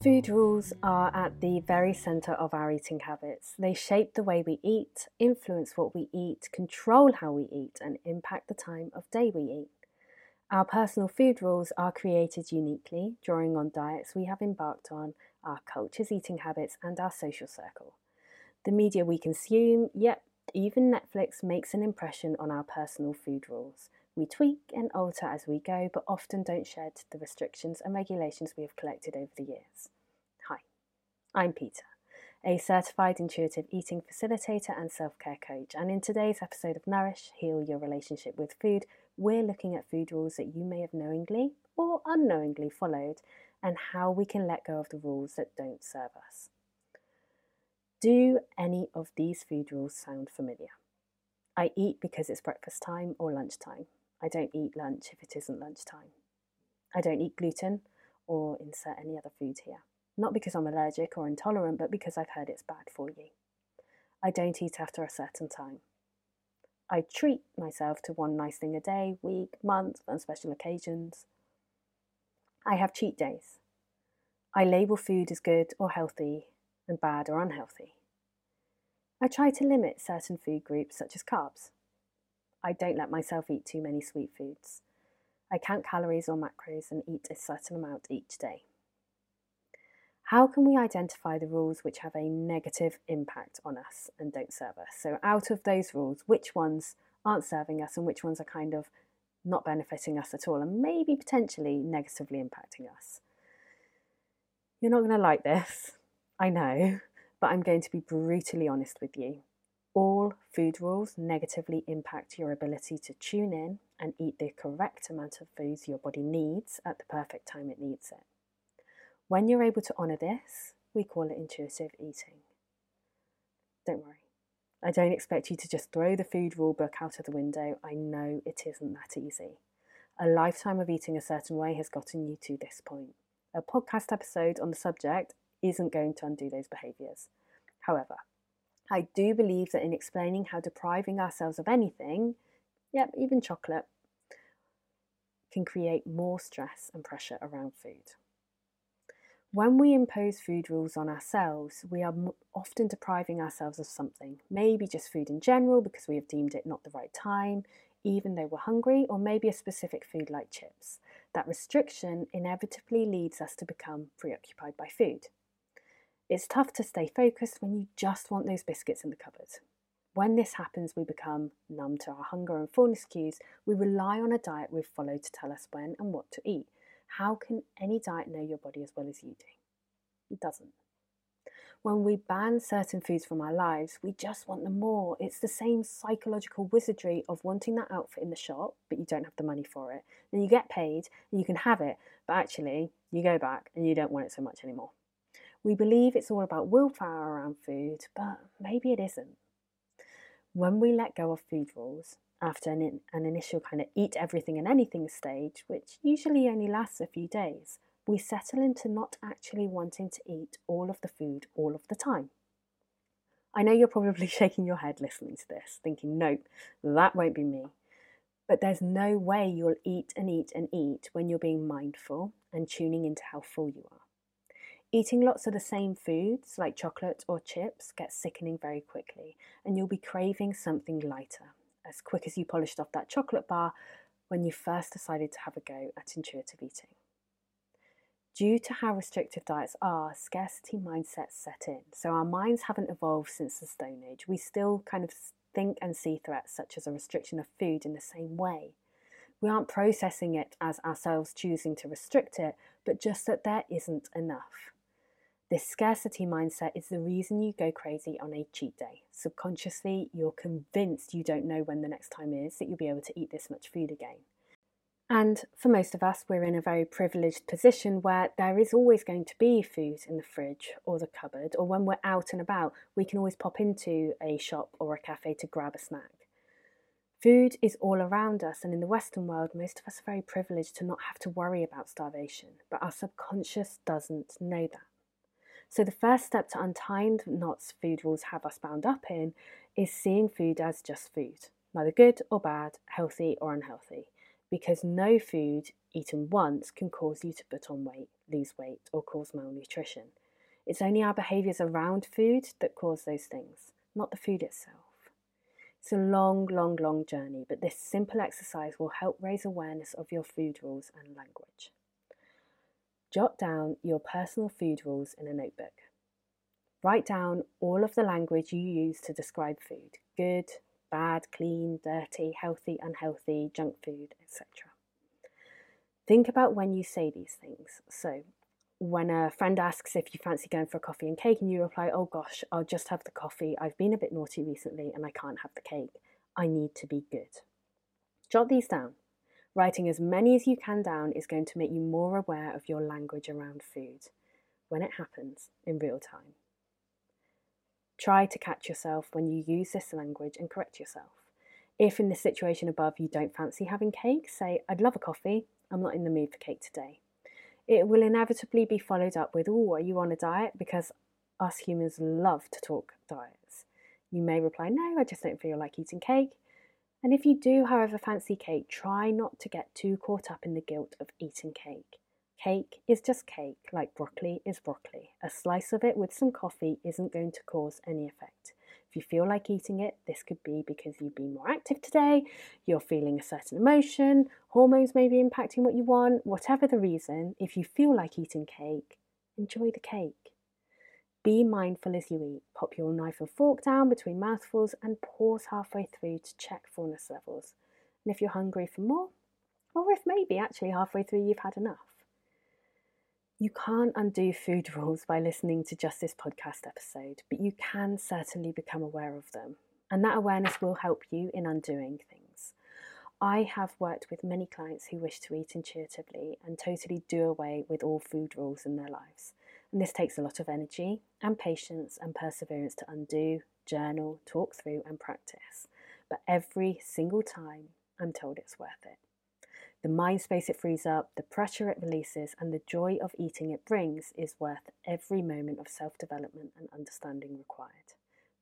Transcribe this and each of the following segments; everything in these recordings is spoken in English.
Food rules are at the very centre of our eating habits. They shape the way we eat, influence what we eat, control how we eat, and impact the time of day we eat. Our personal food rules are created uniquely, drawing on diets we have embarked on, our culture's eating habits, and our social circle. The media we consume, yep, even Netflix makes an impression on our personal food rules. We tweak and alter as we go, but often don't shed the restrictions and regulations we have collected over the years. Hi, I'm Peter, a certified intuitive eating facilitator and self care coach. And in today's episode of Nourish Heal Your Relationship with Food, we're looking at food rules that you may have knowingly or unknowingly followed and how we can let go of the rules that don't serve us. Do any of these food rules sound familiar? I eat because it's breakfast time or lunchtime. I don't eat lunch if it isn't lunchtime. I don't eat gluten or insert any other food here. Not because I'm allergic or intolerant, but because I've heard it's bad for you. I don't eat after a certain time. I treat myself to one nice thing a day, week, month, and special occasions. I have cheat days. I label food as good or healthy and bad or unhealthy. I try to limit certain food groups such as carbs. I don't let myself eat too many sweet foods. I count calories or macros and eat a certain amount each day. How can we identify the rules which have a negative impact on us and don't serve us? So, out of those rules, which ones aren't serving us and which ones are kind of not benefiting us at all and maybe potentially negatively impacting us? You're not going to like this, I know, but I'm going to be brutally honest with you. All food rules negatively impact your ability to tune in and eat the correct amount of foods your body needs at the perfect time it needs it. When you're able to honour this, we call it intuitive eating. Don't worry, I don't expect you to just throw the food rule book out of the window. I know it isn't that easy. A lifetime of eating a certain way has gotten you to this point. A podcast episode on the subject isn't going to undo those behaviours. However, I do believe that in explaining how depriving ourselves of anything, yep, even chocolate, can create more stress and pressure around food. When we impose food rules on ourselves, we are often depriving ourselves of something, maybe just food in general because we have deemed it not the right time, even though we're hungry, or maybe a specific food like chips. That restriction inevitably leads us to become preoccupied by food. It's tough to stay focused when you just want those biscuits in the cupboard. When this happens, we become numb to our hunger and fullness cues. We rely on a diet we've followed to tell us when and what to eat. How can any diet know your body as well as you do? It doesn't. When we ban certain foods from our lives, we just want them more. It's the same psychological wizardry of wanting that outfit in the shop, but you don't have the money for it. Then you get paid and you can have it, but actually you go back and you don't want it so much anymore. We believe it's all about willpower around food, but maybe it isn't. When we let go of food rules, after an, an initial kind of eat everything and anything stage, which usually only lasts a few days, we settle into not actually wanting to eat all of the food all of the time. I know you're probably shaking your head listening to this, thinking, nope, that won't be me. But there's no way you'll eat and eat and eat when you're being mindful and tuning into how full you are. Eating lots of the same foods, like chocolate or chips, gets sickening very quickly, and you'll be craving something lighter, as quick as you polished off that chocolate bar when you first decided to have a go at intuitive eating. Due to how restrictive diets are, scarcity mindsets set in. So our minds haven't evolved since the Stone Age. We still kind of think and see threats such as a restriction of food in the same way. We aren't processing it as ourselves choosing to restrict it, but just that there isn't enough. This scarcity mindset is the reason you go crazy on a cheat day. Subconsciously, you're convinced you don't know when the next time is that you'll be able to eat this much food again. And for most of us, we're in a very privileged position where there is always going to be food in the fridge or the cupboard, or when we're out and about, we can always pop into a shop or a cafe to grab a snack. Food is all around us, and in the Western world, most of us are very privileged to not have to worry about starvation, but our subconscious doesn't know that. So, the first step to untying the knots food rules have us bound up in is seeing food as just food, neither good or bad, healthy or unhealthy, because no food eaten once can cause you to put on weight, lose weight, or cause malnutrition. It's only our behaviours around food that cause those things, not the food itself. It's a long, long, long journey, but this simple exercise will help raise awareness of your food rules and language. Jot down your personal food rules in a notebook. Write down all of the language you use to describe food good, bad, clean, dirty, healthy, unhealthy, junk food, etc. Think about when you say these things. So, when a friend asks if you fancy going for a coffee and cake, and you reply, Oh gosh, I'll just have the coffee. I've been a bit naughty recently and I can't have the cake. I need to be good. Jot these down. Writing as many as you can down is going to make you more aware of your language around food when it happens in real time. Try to catch yourself when you use this language and correct yourself. If in the situation above you don't fancy having cake, say, I'd love a coffee, I'm not in the mood for cake today it will inevitably be followed up with, Oh, are you on a diet? Because us humans love to talk diets. You may reply, No, I just don't feel like eating cake. And if you do, however, fancy cake, try not to get too caught up in the guilt of eating cake. Cake is just cake, like broccoli is broccoli. A slice of it with some coffee isn't going to cause any effect. If you feel like eating it, this could be because you've been more active today, you're feeling a certain emotion, hormones may be impacting what you want, whatever the reason, if you feel like eating cake, enjoy the cake. Be mindful as you eat. Pop your knife and fork down between mouthfuls and pause halfway through to check fullness levels. And if you're hungry for more, or if maybe actually halfway through you've had enough, you can't undo food rules by listening to just this podcast episode, but you can certainly become aware of them. And that awareness will help you in undoing things. I have worked with many clients who wish to eat intuitively and totally do away with all food rules in their lives. And this takes a lot of energy and patience and perseverance to undo, journal, talk through, and practice. But every single time, I'm told it's worth it. The mind space it frees up, the pressure it releases, and the joy of eating it brings is worth every moment of self development and understanding required.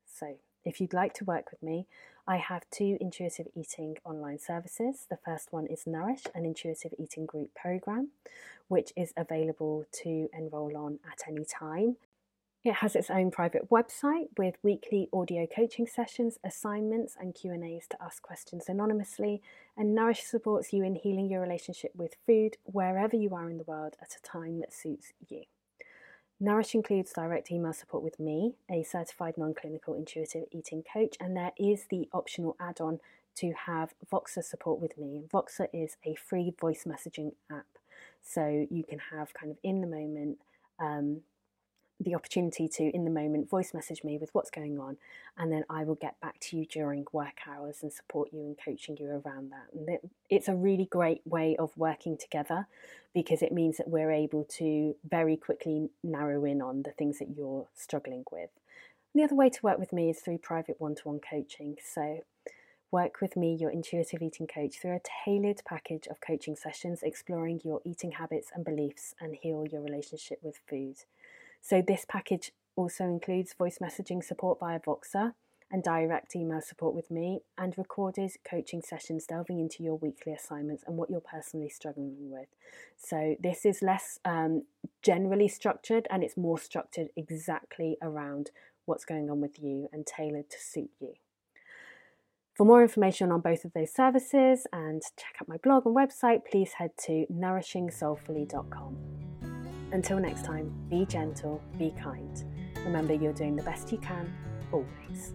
So, if you'd like to work with me, I have two intuitive eating online services. The first one is Nourish, an intuitive eating group program, which is available to enroll on at any time. It has its own private website with weekly audio coaching sessions, assignments, and Q&As to ask questions anonymously. And Nourish supports you in healing your relationship with food wherever you are in the world at a time that suits you. Nourish includes direct email support with me, a certified non-clinical intuitive eating coach, and there is the optional add-on to have Voxer support with me. Voxer is a free voice messaging app, so you can have kind of in the moment um, the opportunity to, in the moment, voice message me with what's going on, and then I will get back to you during work hours and support you and coaching you around that. And it's a really great way of working together because it means that we're able to very quickly narrow in on the things that you're struggling with. And the other way to work with me is through private one to one coaching. So, work with me, your intuitive eating coach, through a tailored package of coaching sessions exploring your eating habits and beliefs and heal your relationship with food. So this package also includes voice messaging support via Voxer and direct email support with me and recorded coaching sessions delving into your weekly assignments and what you're personally struggling with. So this is less um, generally structured and it's more structured exactly around what's going on with you and tailored to suit you. For more information on both of those services and check out my blog and website, please head to nourishingsoulfully.com. Until next time, be gentle, be kind. Remember, you're doing the best you can, always.